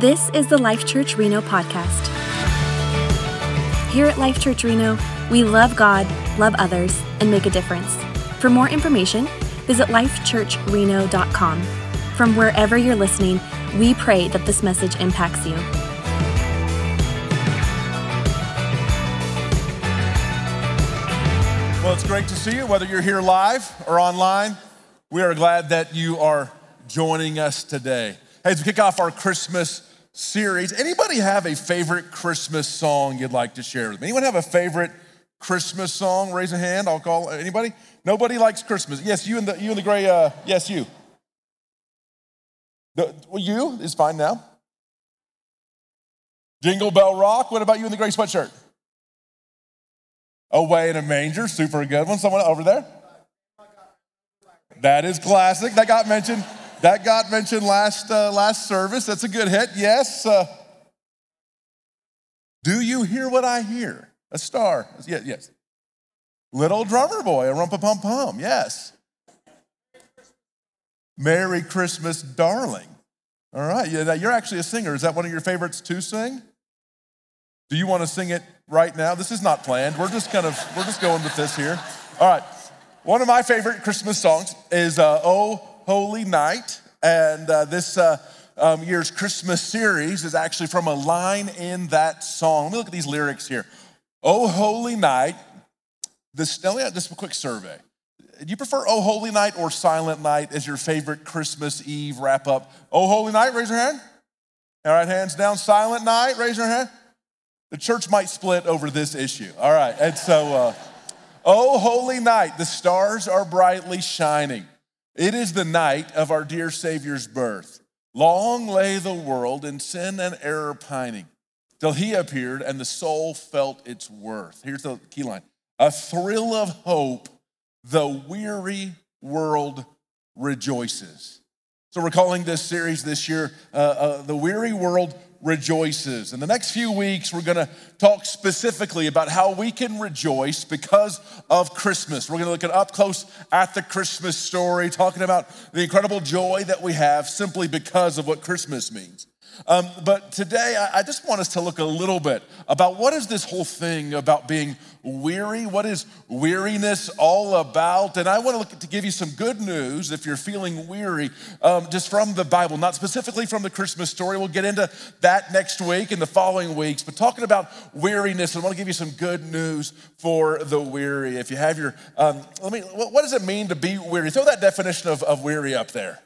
This is the Life Church Reno podcast. Here at Life Church Reno, we love God, love others, and make a difference. For more information, visit lifechurchreno.com. From wherever you're listening, we pray that this message impacts you. Well, it's great to see you, whether you're here live or online. We are glad that you are joining us today. Hey, as we kick off our Christmas series, anybody have a favorite Christmas song you'd like to share with me? Anyone have a favorite Christmas song? Raise a hand. I'll call anybody. Nobody likes Christmas. Yes, you and the you and the gray. Uh, yes, you. The, well, you is fine now. Jingle Bell Rock. What about you in the gray sweatshirt? Away in a manger, super good one. Someone over there? That is classic. That got mentioned. That got mentioned last uh, last service. That's a good hit. Yes. Uh, do you hear what I hear? A star. Yes. Yes. Little drummer boy, a rumpa pum pum. Yes. Merry Christmas, darling. All right. Yeah, you're actually a singer. Is that one of your favorites to sing? Do you want to sing it right now? This is not planned. We're just kind of we're just going with this here. All right. One of my favorite Christmas songs is uh, "Oh Holy Night," and uh, this uh, um, year's Christmas series is actually from a line in that song. Let me look at these lyrics here. "Oh Holy Night." This now, yeah, just a quick survey. Do you prefer "Oh Holy Night" or "Silent Night" as your favorite Christmas Eve wrap up? "Oh Holy Night," raise your hand. All right, hands down. "Silent Night," raise your hand. The church might split over this issue. All right, and so, uh, oh, holy night, the stars are brightly shining. It is the night of our dear Savior's birth. Long lay the world in sin and error pining, till he appeared and the soul felt its worth. Here's the key line a thrill of hope, the weary world rejoices. So, we're calling this series this year, uh, uh, The Weary World rejoices. In the next few weeks, we're gonna talk specifically about how we can rejoice because of Christmas. We're gonna look at up close at the Christmas story, talking about the incredible joy that we have simply because of what Christmas means. Um, but today, I, I just want us to look a little bit about what is this whole thing about being weary? What is weariness all about? And I want to look to give you some good news if you're feeling weary, um, just from the Bible, not specifically from the Christmas story. We'll get into that next week and the following weeks. But talking about weariness, I want to give you some good news for the weary. If you have your, um, let me, what, what does it mean to be weary? Throw that definition of, of weary up there.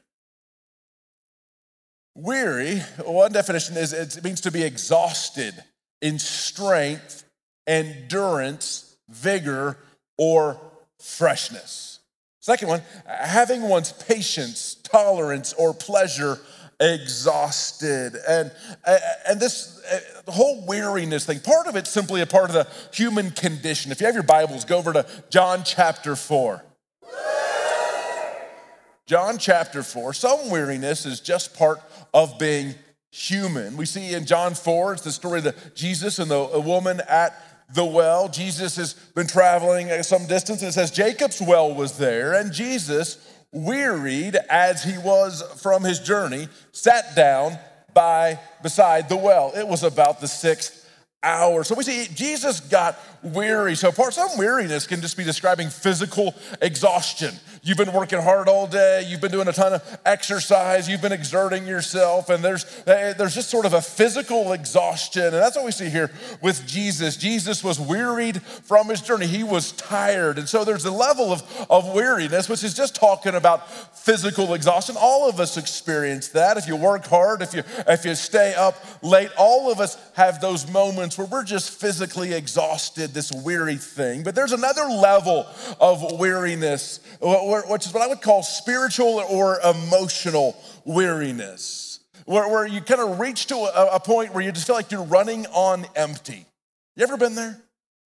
Weary, one definition is it means to be exhausted in strength, endurance, vigor, or freshness. Second one, having one's patience, tolerance, or pleasure exhausted. And, and this the whole weariness thing, part of it's simply a part of the human condition. If you have your Bibles, go over to John chapter 4. John chapter 4, some weariness is just part of being human. We see in John 4, it's the story of the Jesus and the woman at the well. Jesus has been traveling some distance, and it says Jacob's well was there, and Jesus, wearied as he was from his journey, sat down by beside the well. It was about the sixth hour. So we see Jesus got weary. So part some weariness can just be describing physical exhaustion. You've been working hard all day, you've been doing a ton of exercise, you've been exerting yourself, and there's eh, there's just sort of a physical exhaustion. And that's what we see here with Jesus. Jesus was wearied from his journey. He was tired. And so there's a level of, of weariness, which is just talking about physical exhaustion. All of us experience that. If you work hard, if you if you stay up late, all of us have those moments where we're just physically exhausted this weary thing. But there's another level of weariness, which is what I would call spiritual or emotional weariness, where, where you kind of reach to a, a point where you just feel like you're running on empty. You ever been there?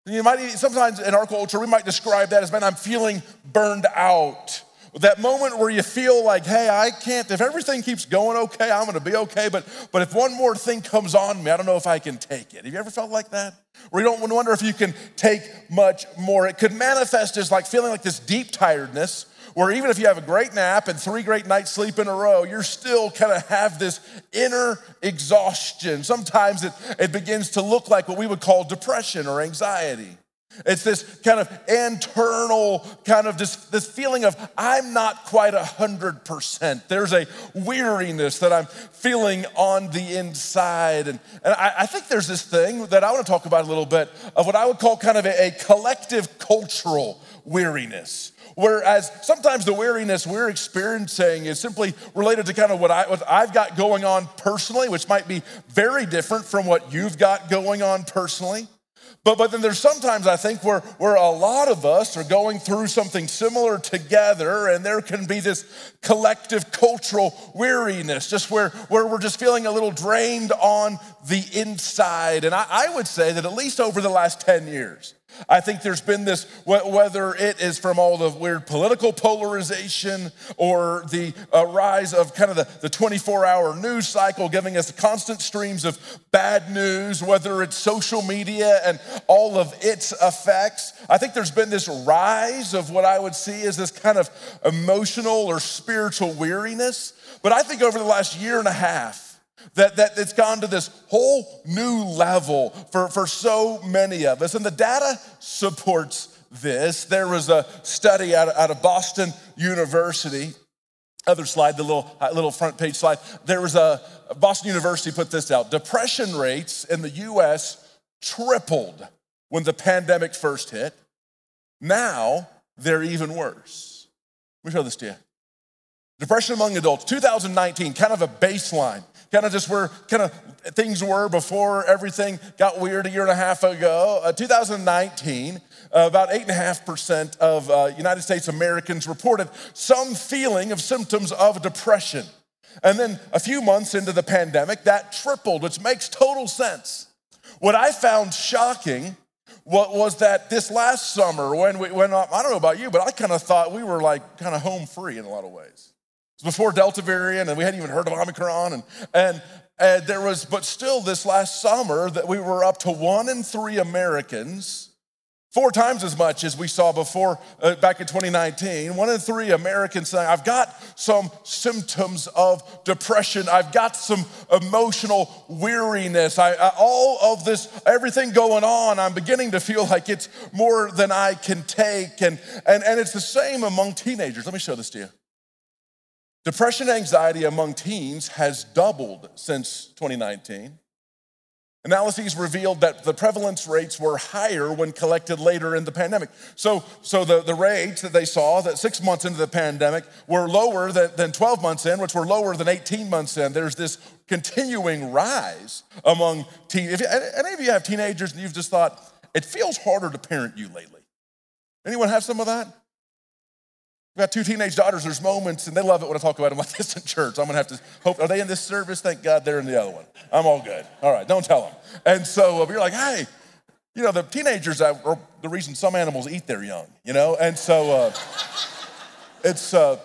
You might sometimes in our culture we might describe that as man, I'm feeling burned out. That moment where you feel like, hey, I can't, if everything keeps going okay, I'm gonna be okay, but, but if one more thing comes on me, I don't know if I can take it. Have you ever felt like that? Where you don't wonder if you can take much more. It could manifest as like feeling like this deep tiredness where even if you have a great nap and three great nights sleep in a row, you're still kind of have this inner exhaustion. Sometimes it, it begins to look like what we would call depression or anxiety. It's this kind of internal kind of this, this feeling of I'm not quite a hundred percent. There's a weariness that I'm feeling on the inside. And, and I, I, think there's this thing that I want to talk about a little bit of what I would call kind of a, a collective cultural weariness. Whereas sometimes the weariness we're experiencing is simply related to kind of what, I, what I've got going on personally, which might be very different from what you've got going on personally. But, but then there's sometimes I think where, where a lot of us are going through something similar together, and there can be this collective cultural weariness, just where, where we're just feeling a little drained on the inside. And I, I would say that at least over the last 10 years, I think there's been this, whether it is from all the weird political polarization or the uh, rise of kind of the, the 24 hour news cycle giving us constant streams of bad news, whether it's social media and all of its effects. I think there's been this rise of what I would see as this kind of emotional or spiritual weariness. But I think over the last year and a half, that, that it's gone to this whole new level for, for so many of us. And the data supports this. There was a study out out of Boston University. Other slide, the little, uh, little front page slide. There was a Boston University put this out. Depression rates in the US tripled when the pandemic first hit. Now they're even worse. Let me show this to you. Depression among adults, 2019, kind of a baseline kind of just where kind of things were before everything got weird a year and a half ago. Uh, 2019, uh, about 8.5% of uh, United States Americans reported some feeling of symptoms of depression. And then a few months into the pandemic, that tripled, which makes total sense. What I found shocking what was that this last summer when we when I don't know about you, but I kind of thought we were like kind of home free in a lot of ways before Delta variant, and we hadn't even heard of Omicron. And, and, and there was, but still, this last summer, that we were up to one in three Americans, four times as much as we saw before uh, back in 2019. One in three Americans saying, I've got some symptoms of depression, I've got some emotional weariness, I, I, all of this, everything going on, I'm beginning to feel like it's more than I can take. And, and, and it's the same among teenagers. Let me show this to you. Depression anxiety among teens has doubled since 2019. Analyses revealed that the prevalence rates were higher when collected later in the pandemic. So, so the, the rates that they saw that six months into the pandemic were lower than, than 12 months in, which were lower than 18 months in. There's this continuing rise among teens. If any of you have teenagers and you've just thought, it feels harder to parent you lately. Anyone have some of that? We've got two teenage daughters. There's moments, and they love it when I talk about them like this in church. I'm gonna have to hope. Are they in this service? Thank God they're in the other one. I'm all good. All right, don't tell them. And so uh, you're like, hey, you know, the teenagers are the reason some animals eat their young. You know, and so uh, it's. Uh,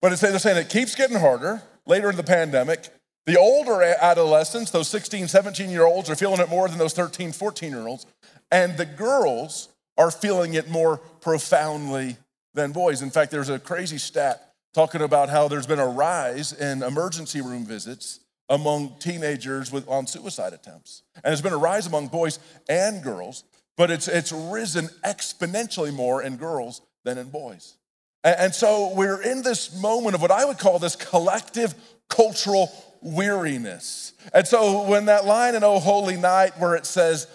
but it's, they're saying it keeps getting harder later in the pandemic. The older adolescents, those 16, 17 year olds, are feeling it more than those 13, 14 year olds. And the girls are feeling it more profoundly than boys. In fact, there's a crazy stat talking about how there's been a rise in emergency room visits among teenagers with, on suicide attempts. And there's been a rise among boys and girls, but it's, it's risen exponentially more in girls than in boys. And, and so we're in this moment of what I would call this collective cultural weariness. And so when that line in Oh Holy Night where it says,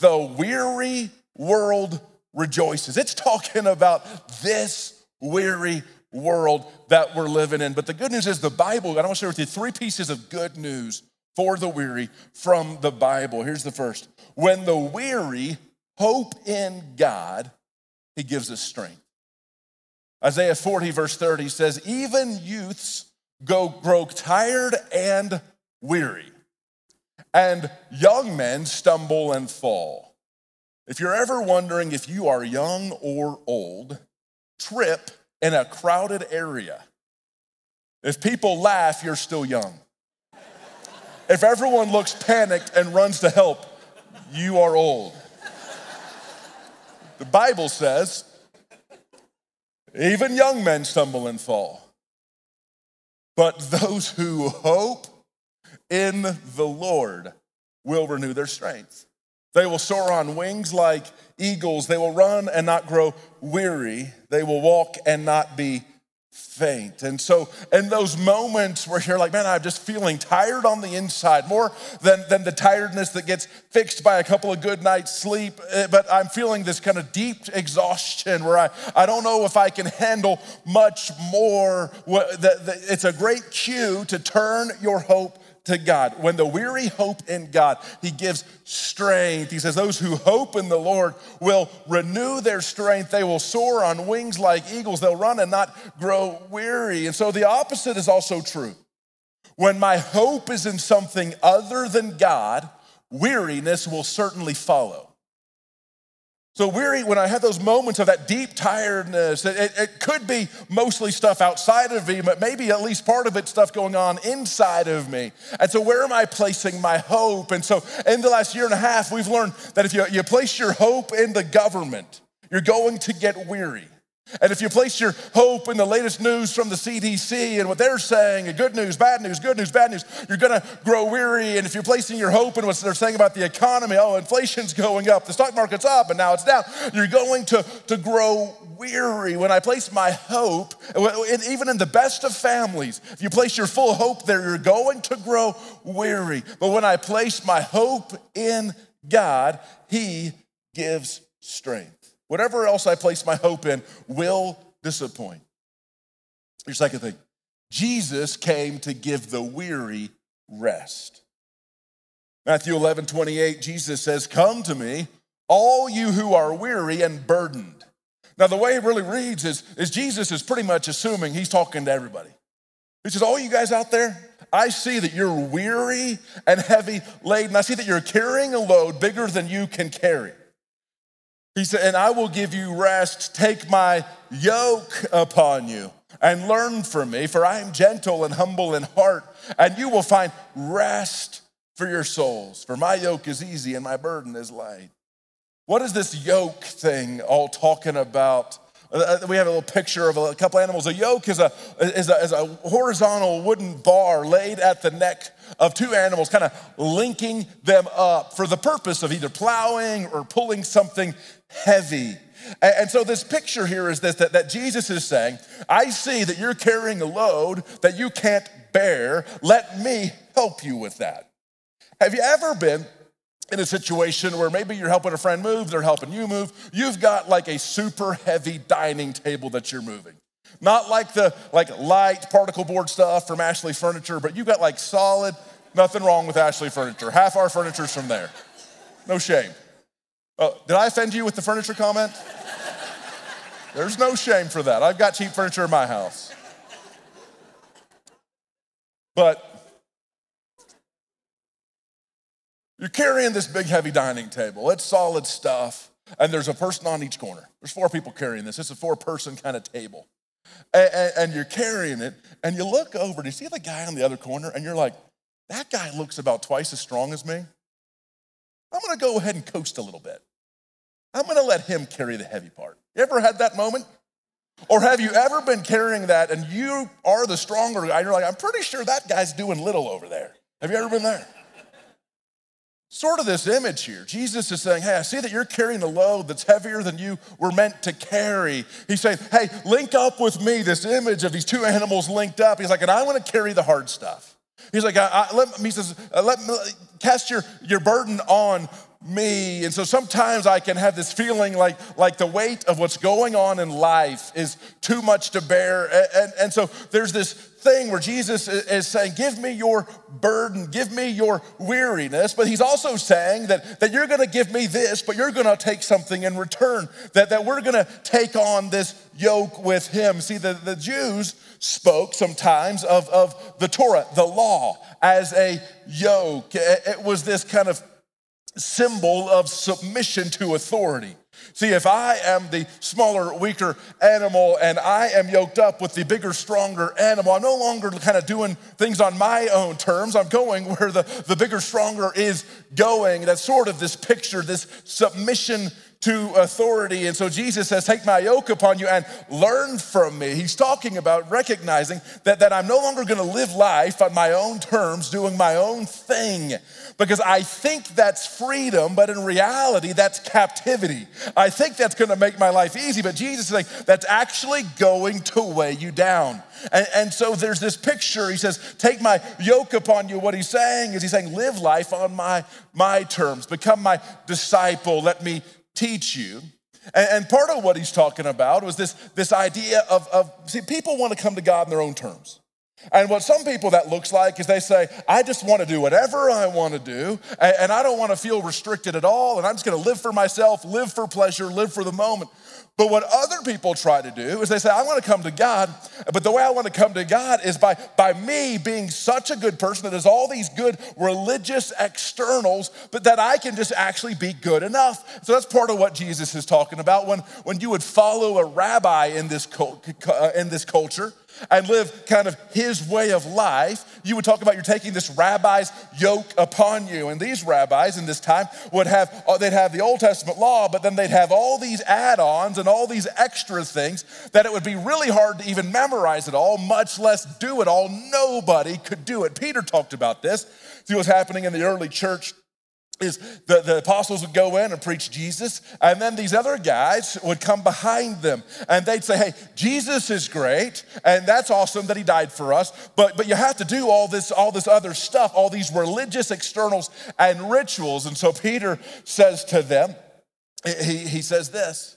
the weary world rejoices. It's talking about this weary world that we're living in. But the good news is the Bible, I want to share with you three pieces of good news for the weary from the Bible. Here's the first. When the weary hope in God, he gives us strength. Isaiah 40, verse 30 says, Even youths go grow tired and weary, and young men stumble and fall. If you're ever wondering if you are young or old, trip in a crowded area. If people laugh, you're still young. If everyone looks panicked and runs to help, you are old. The Bible says Even young men stumble and fall. But those who hope in the Lord will renew their strength. They will soar on wings like eagles. They will run and not grow weary. They will walk and not be faint. And so, in those moments where you're like, man, I'm just feeling tired on the inside, more than, than the tiredness that gets fixed by a couple of good nights' sleep, eh, but I'm feeling this kind of deep exhaustion where I, I don't know if I can handle much more. It's a great cue to turn your hope to God. When the weary hope in God, He gives strength. He says, Those who hope in the Lord will renew their strength. They will soar on wings like eagles. They'll run and not grow weary. And so the opposite is also true. When my hope is in something other than God, weariness will certainly follow. So weary, when I have those moments of that deep tiredness, it, it, it, could be mostly stuff outside of me, but maybe at least part of it stuff going on inside of me. And so where am I placing my hope? And so in the last year and a half, we've learned that if you, you place your hope in the government, you're going to get weary. And if you place your hope in the latest news from the CDC and what they're saying, good news, bad news, good news, bad news, you're gonna grow weary. And if you're placing your hope in what they're saying about the economy, oh, inflation's going up, the stock market's up, and now it's down, you're going to, to grow weary. When I place my hope, even in the best of families, if you place your full hope there, you're going to grow weary. But when I place my hope in God, He gives strength. Whatever else I place my hope in will disappoint. Your second thing Jesus came to give the weary rest. Matthew 11, 28, Jesus says, Come to me, all you who are weary and burdened. Now, the way it really reads is, is Jesus is pretty much assuming he's talking to everybody. He says, All you guys out there, I see that you're weary and heavy laden. I see that you're carrying a load bigger than you can carry. He said, And I will give you rest. Take my yoke upon you and learn from me, for I am gentle and humble in heart, and you will find rest for your souls. For my yoke is easy and my burden is light. What is this yoke thing all talking about? Uh, we have a little picture of a couple animals. A yoke is a, is a, is a horizontal wooden bar laid at the neck of two animals, kind of linking them up for the purpose of either plowing or pulling something heavy. And so, this picture here is this that, that Jesus is saying, I see that you're carrying a load that you can't bear. Let me help you with that. Have you ever been in a situation where maybe you're helping a friend move, they're helping you move. You've got like a super heavy dining table that you're moving. Not like the like light particle board stuff from Ashley Furniture, but you've got like solid, nothing wrong with Ashley Furniture. Half our furniture's from there. No shame. Oh, did I offend you with the furniture comment? There's no shame for that. I've got cheap furniture in my house. But You're carrying this big, heavy dining table. It's solid stuff. And there's a person on each corner. There's four people carrying this. It's a four person kind of table. And, and, and, you're carrying it, and you look over and you see the guy on the other corner, and you're like, that guy looks about twice as strong as me. I'm gonna go ahead and coast a little bit. I'm gonna let him carry the heavy part. You ever had that moment? Or have you ever been carrying that and you are the stronger guy? You're like, I'm pretty sure that guy's doing little over there. Have you ever been there? Sort of this image here. Jesus is saying, Hey, I see that you're carrying a load that's heavier than you were meant to carry. He's saying, Hey, link up with me, this image of these two animals linked up. He's like, And I want to carry the hard stuff. He's like, I, I, let, he says, uh, let, cast your, your burden on me. And so sometimes I can have this feeling like, like the weight of what's going on in life is too much to bear. And, and, and so there's this thing where Jesus is saying, Give me your burden, give me your weariness. But he's also saying that, that you're gonna give me this, but you're gonna take something in return, that, that we're gonna take on this yoke with him. See, the, the Jews spoke sometimes of, of the Torah, the law, as a yoke. It was this kind of symbol of submission to authority. See, if I am the smaller, weaker animal and I am yoked up with the bigger, stronger animal, I'm no longer kind of doing things on my own terms. I'm going where the, the bigger, stronger is going. That's sort of this picture, this submission to authority. And so Jesus says, Take my yoke upon you and learn from me. He's talking about recognizing that, that I'm no longer gonna live life on my own terms, doing my own thing, because I think that's freedom, but in reality, that's captivity. I think that's gonna make my life easy, but Jesus is saying, That's actually going to weigh you down. And, and so there's this picture. He says, Take my yoke upon you. What he's saying is, He's saying, Live life on my, my terms, become my disciple. Let me teach you. And, part of what he's talking about was this, this idea of, of, see, people want to come to God in their own terms. And what some people that looks like is they say, I just want to do whatever I want to do, and, I don't want to feel restricted at all, and I'm just going to live for myself, live for pleasure, live for the moment. But what other people try to do is they say, I want to come to God, but the way I want to come to God is by, by me being such a good person that has all these good religious externals, but that I can just actually be good enough. So that's part of what Jesus is talking about. When, when you would follow a rabbi in this, uh, in this culture, and live kind of his way of life, you would talk about you're taking this rabbi's yoke upon you. And these rabbis in this time would have, uh, they'd have the Old Testament law, but then they'd have all these add ons and all these extra things that it would be really hard to even memorize it all, much less do it all. Nobody could do it. Peter talked about this. See what's happening in the early church is the, the apostles would go in and preach Jesus, and then these other guys would come behind them and they'd say, Hey, Jesus is great, and that's awesome that he died for us, but, but you have to do all this, all this other stuff, all these religious externals and rituals. And so Peter says to them, he, he says this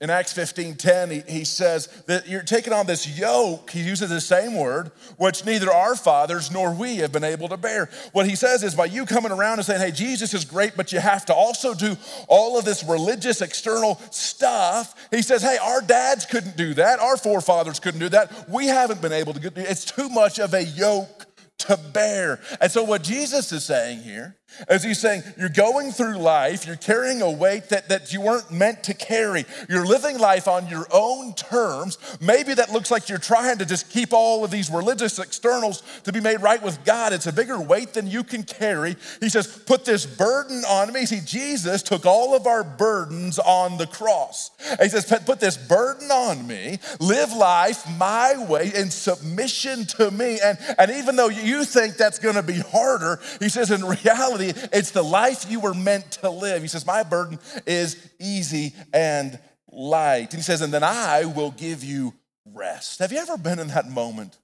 in Acts 15 10, he, he says that you're taking on this yoke. He uses the same word, which neither our fathers nor we have been able to bear. What he says is by you coming around and saying, hey, Jesus is great, but you have to also do all of this religious external stuff. He says, hey, our dads couldn't do that. Our forefathers couldn't do that. We haven't been able to do it. It's too much of a yoke to bear. And so, what Jesus is saying here is he's saying, you're going through life, you're carrying a weight that, that you weren't meant to carry. You're living life on your own terms. Maybe that looks like you're trying to just keep all of these religious externals to be made right with God. It's a bigger weight than you can carry. He says, Put this burden on me. See, Jesus took all of our burdens on the cross. And he says, Put this burden on me, live life my way in submission to me. And, and even though you think that's gonna be harder, he says, in reality, it's the life you were meant to live. He says, My burden is easy and light. And he says, And then I will give you rest. Have you ever been in that moment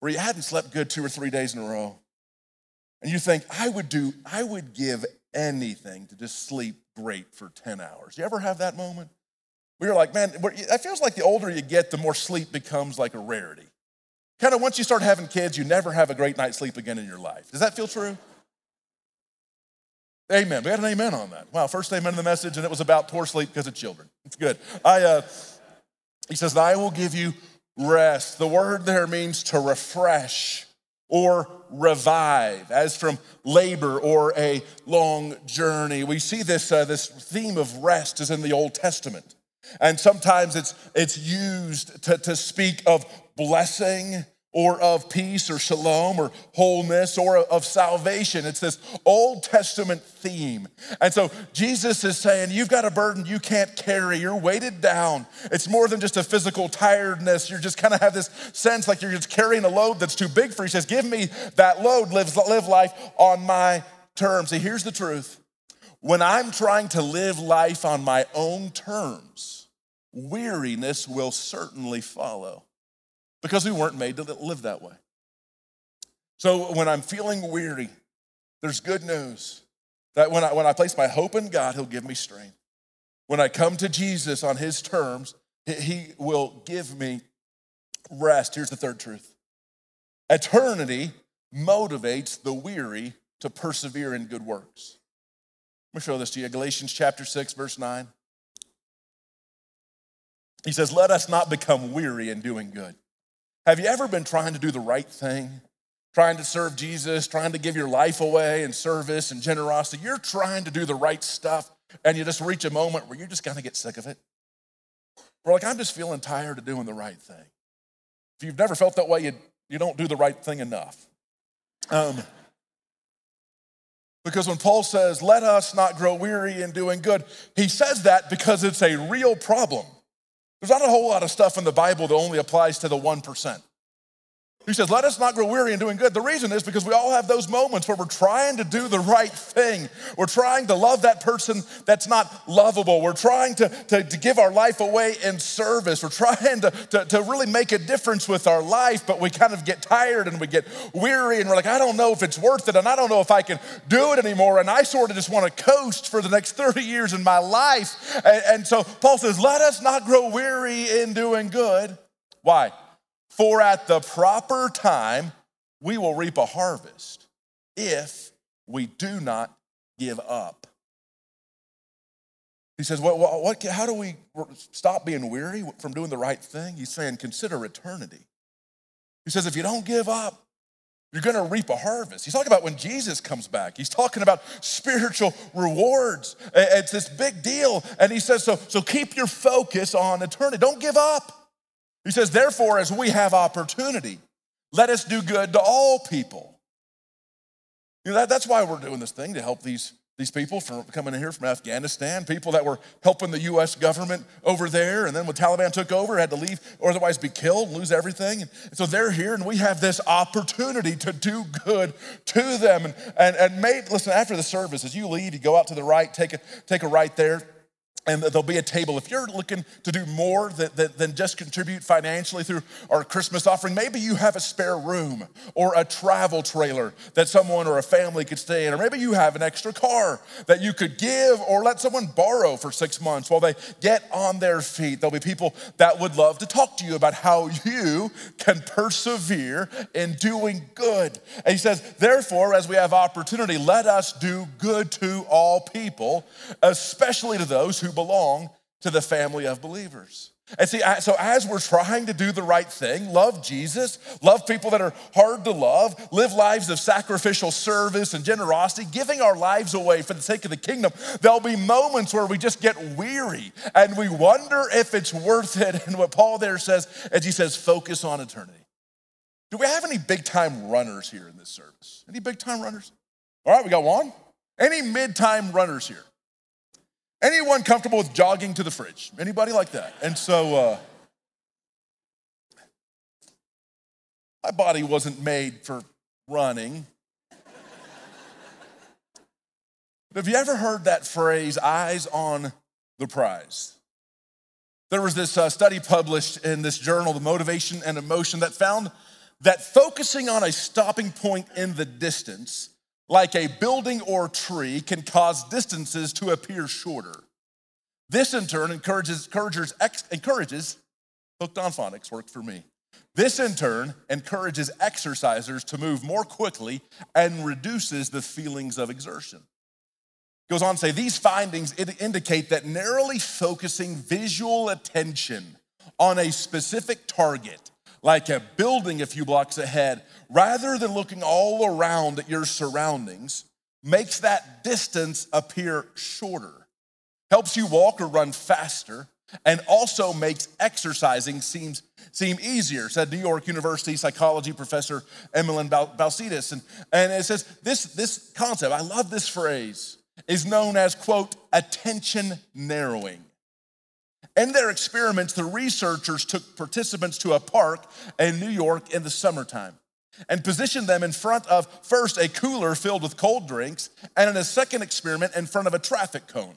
where you hadn't slept good two or three days in a row? And you think, I would do, I would give anything to just sleep great for 10 hours. You ever have that moment? Where you're like, man, it feels like the older you get, the more sleep becomes like a rarity. Kind of once you start having kids, you never have a great night's sleep again in your life. Does that feel true? Amen. We had an amen on that. Wow, first amen in the message, and it was about poor sleep because of children. It's good. I, uh, he says, I will give you rest. The word there means to refresh or revive, as from labor or a long journey. We see this, uh, this theme of rest is in the Old Testament. And sometimes it's, it's used to, to speak of blessing or of peace or shalom or wholeness or of salvation. It's this Old Testament theme. And so Jesus is saying, You've got a burden you can't carry. You're weighted down. It's more than just a physical tiredness. You just kind of have this sense like you're just carrying a load that's too big for you. He says, Give me that load, live, live life on my terms. See, here's the truth when I'm trying to live life on my own terms, weariness will certainly follow because we weren't made to live that way. So when I'm feeling weary, there's good news that when I, when I place my hope in God, He'll give me strength. When I come to Jesus on His terms, He will give me rest. Here's the third truth eternity motivates the weary to persevere in good works. Let me show this to you. Galatians chapter 6, verse 9. He says, Let us not become weary in doing good. Have you ever been trying to do the right thing? Trying to serve Jesus, trying to give your life away in service and generosity. You're trying to do the right stuff, and you just reach a moment where you're just gonna get sick of it. We're like, I'm just feeling tired of doing the right thing. If you've never felt that way, you, you don't do the right thing enough. Um, Because when Paul says, let us not grow weary in doing good, he says that because it's a real problem. There's not a whole lot of stuff in the Bible that only applies to the 1%. He says, Let us not grow weary in doing good. The reason is because we all have those moments where we're trying to do the right thing. We're trying to love that person that's not lovable. We're trying to, to, to give our life away in service. We're trying to, to, to really make a difference with our life, but we kind of get tired and we get weary and we're like, I don't know if it's worth it and I don't know if I can do it anymore. And I sort of just want to coast for the next 30 years in my life. And, and so Paul says, Let us not grow weary in doing good. Why? For at the proper time, we will reap a harvest if we do not give up. He says, what, How do we stop being weary from doing the right thing? He's saying, Consider eternity. He says, If you don't give up, you're going to reap a harvest. He's talking about when Jesus comes back. He's talking about spiritual rewards. It's this big deal. And he says, so, so keep your focus on eternity. Don't give up. He says, therefore, as we have opportunity, let us do good to all people. You know, that, that's why we're doing this thing to help these, these people from coming in here from Afghanistan, people that were helping the US government over there, and then when Taliban took over, had to leave or otherwise be killed lose everything. And so they're here, and we have this opportunity to do good to them. And, and, and maybe, listen, after the service, as you leave, you go out to the right, take a, take a right there and there'll be a table. If you're looking to do more than, than, just contribute financially through our Christmas offering, maybe you have a spare room or a travel trailer that someone or a family could stay in, or maybe you have an extra car that you could give or let someone borrow for six months while they get on their feet. There'll be people that would love to talk to you about how you can persevere in doing good. And he says, therefore, as we have opportunity, let us do good to all people, especially to those who belong to the family of believers. And see, so as we're trying to do the right thing, love Jesus, love people that are hard to love, live lives of sacrificial service and generosity, giving our lives away for the sake of the kingdom, there'll be moments where we just get weary and we wonder if it's worth it. And what Paul there says, as he says, focus on eternity. Do we have any big time runners here in this service? Any big time runners? All right, we got one. Any mid time runners here? Anyone comfortable with jogging to the fridge? Anybody like that? And so, uh, my body wasn't made for running. have you ever heard that phrase, eyes on the prize? There was this uh, study published in this journal, The Motivation and Emotion, that found that focusing on a stopping point in the distance like a building or tree, can cause distances to appear shorter. This in turn encourages, encourages, encourages hooked on phonics, worked for me. This in turn encourages exercisers to move more quickly and reduces the feelings of exertion. Goes on to say these findings indicate that narrowly focusing visual attention on a specific target like a building a few blocks ahead, rather than looking all around at your surroundings, makes that distance appear shorter, helps you walk or run faster, and also makes exercising seems, seem easier, said New York University psychology professor Emily Balcetis. And, and it says this, this concept, I love this phrase, is known as, quote, attention narrowing. In their experiments, the researchers took participants to a park in New York in the summertime and positioned them in front of first a cooler filled with cold drinks, and in a second experiment, in front of a traffic cone.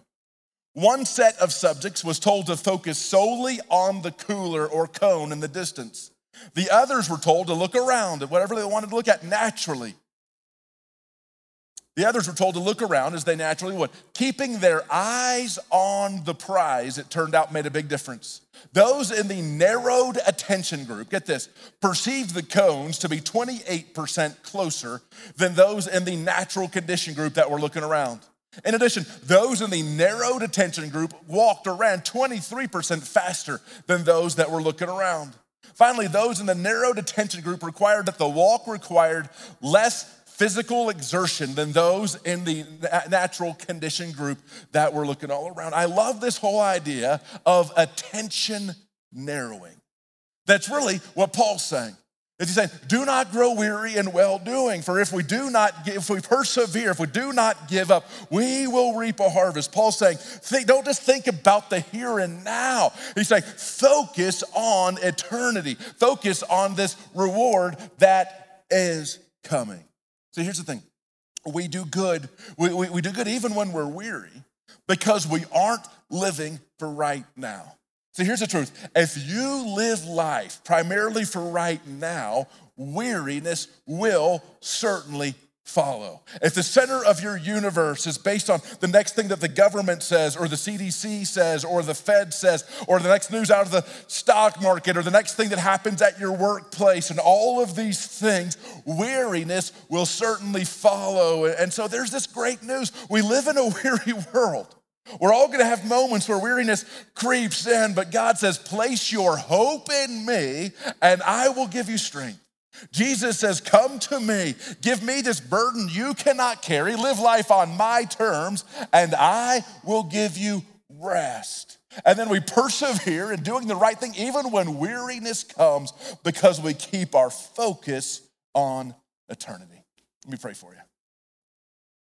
One set of subjects was told to focus solely on the cooler or cone in the distance. The others were told to look around at whatever they wanted to look at naturally the others were told to look around as they naturally would. Keeping their eyes on the prize, it turned out, made a big difference. Those in the narrowed attention group, get this, perceived the cones to be 28% closer than those in the natural condition group that were looking around. In addition, those in the narrowed attention group walked around 23% faster than those that were looking around. Finally, those in the narrowed attention group required that the walk required less physical exertion than those in the natural condition group that were looking all around. I love this whole idea of attention narrowing. That's really what Paul's saying. Is he saying, do not grow weary in well doing? For if we do not, if we persevere, if we do not give up, we will reap a harvest. Paul's saying, think, don't just think about the here and now. He's saying, focus on eternity, focus on this reward that is coming. So here's the thing we do good, we, we, we do good even when we're weary because we aren't living for right now. So here's the truth if you live life primarily for right now, weariness will certainly follow. If the center of your universe is based on the next thing that the government says, or the CDC says, or the Fed says, or the next news out of the stock market, or the next thing that happens at your workplace, and all of these things, weariness will certainly follow. And so there's this great news. We live in a weary world. We're all gonna have moments where weariness creeps in, but God says, Place your hope in me, and I will give you strength. Jesus says, Come to me, give me this burden you cannot carry, live life on my terms, and I will give you rest. And then we persevere in doing the right thing, even when weariness comes, because we keep our focus on eternity. Let me pray for you.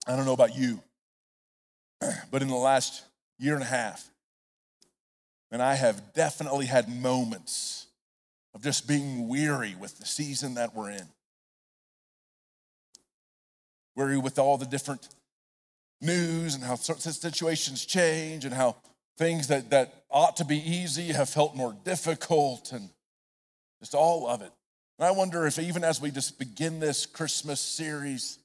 I don't know about you, but in the last year and a half, and I have definitely had moments of just being weary with the season that we're in. Weary with all the different news and how situations change and how things that, that ought to be easy have felt more difficult and just all of it. And I wonder if even as we just begin this Christmas series,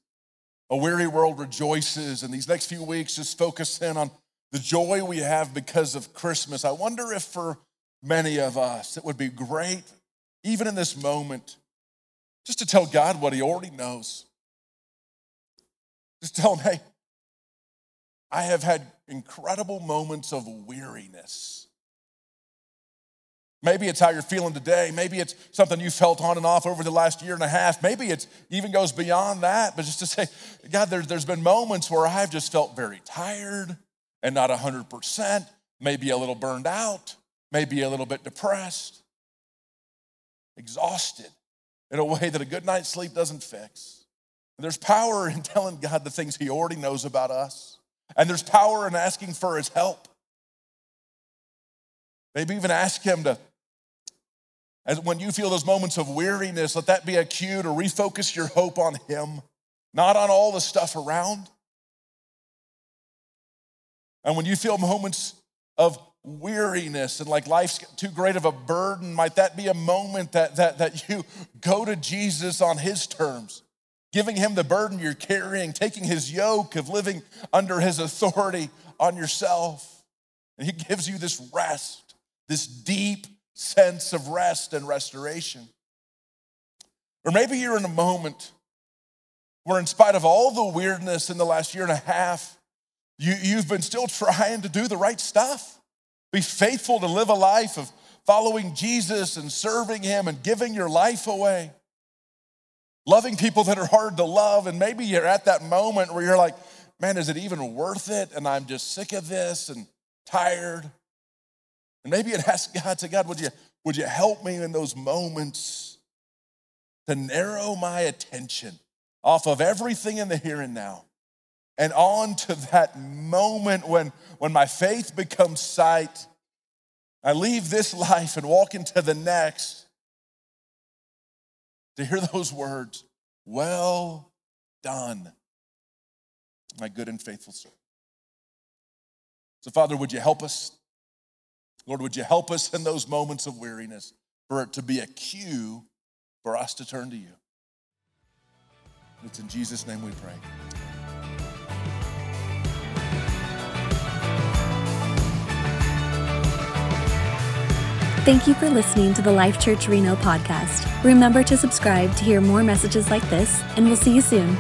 a weary world rejoices, and these next few weeks just focus in on the joy we have because of Christmas. I wonder if for many of us it would be great, even in this moment, just to tell God what He already knows. Just tell Him, hey, I have had incredible moments of weariness. Maybe it's how you're feeling today. Maybe it's something you felt on and off over the last year and a half. Maybe it even goes beyond that. But just to say, God, there, there's been moments where I've just felt very tired and not 100%, maybe a little burned out, maybe a little bit depressed, exhausted in a way that a good night's sleep doesn't fix. And there's power in telling God the things He already knows about us, and there's power in asking for His help. Maybe even ask Him to as when you feel those moments of weariness, let that be a cue to refocus your hope on Him, not on all the stuff around. And when you feel moments of weariness and like life's too great of a burden, might that be a moment that, that, that you go to Jesus on His terms, giving Him the burden you're carrying, taking His yoke of living under His authority on yourself. And He gives you this rest, this deep sense of rest and restoration. Or maybe you're in a moment where, in spite of all the weirdness in the last year and a half, you, you've been still trying to do the right stuff. Be faithful to live a life of following Jesus and serving Him and giving your life away. Loving people that are hard to love. And maybe you're at that moment where you're like, man, is it even worth it? And I'm just sick of this and tired. And maybe it asks God, to God, would you, would you help me in those moments to narrow my attention off of everything in the here and now and on to that moment when, when my faith becomes sight. I leave this life and walk into the next to hear those words, well done, my good and faithful servant. So, Father, would you help us Lord, would you help us in those moments of weariness for it to be a cue for us to turn to you? It's in Jesus' name we pray. Thank you for listening to the Life Church Reno podcast. Remember to subscribe to hear more messages like this, and we'll see you soon.